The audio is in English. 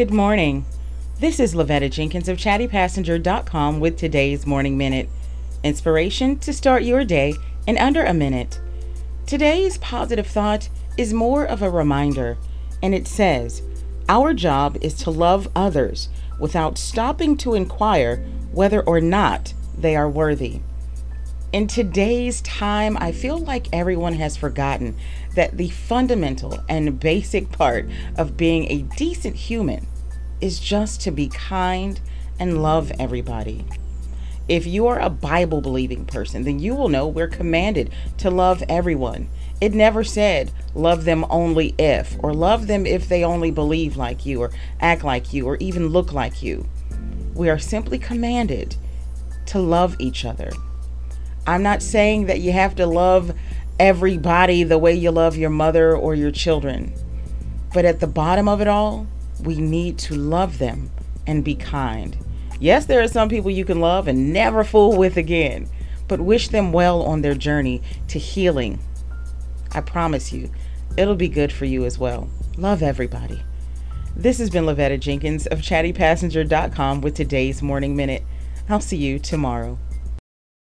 Good morning. This is Lavetta Jenkins of chattypassenger.com with today's Morning Minute. Inspiration to start your day in under a minute. Today's positive thought is more of a reminder, and it says, Our job is to love others without stopping to inquire whether or not they are worthy. In today's time, I feel like everyone has forgotten that the fundamental and basic part of being a decent human is just to be kind and love everybody. If you are a Bible believing person, then you will know we're commanded to love everyone. It never said love them only if, or love them if they only believe like you, or act like you, or even look like you. We are simply commanded to love each other. I'm not saying that you have to love everybody the way you love your mother or your children, but at the bottom of it all, we need to love them and be kind. Yes, there are some people you can love and never fool with again, but wish them well on their journey to healing. I promise you, it'll be good for you as well. Love everybody. This has been Lavetta Jenkins of chattypassenger.com with today's Morning Minute. I'll see you tomorrow.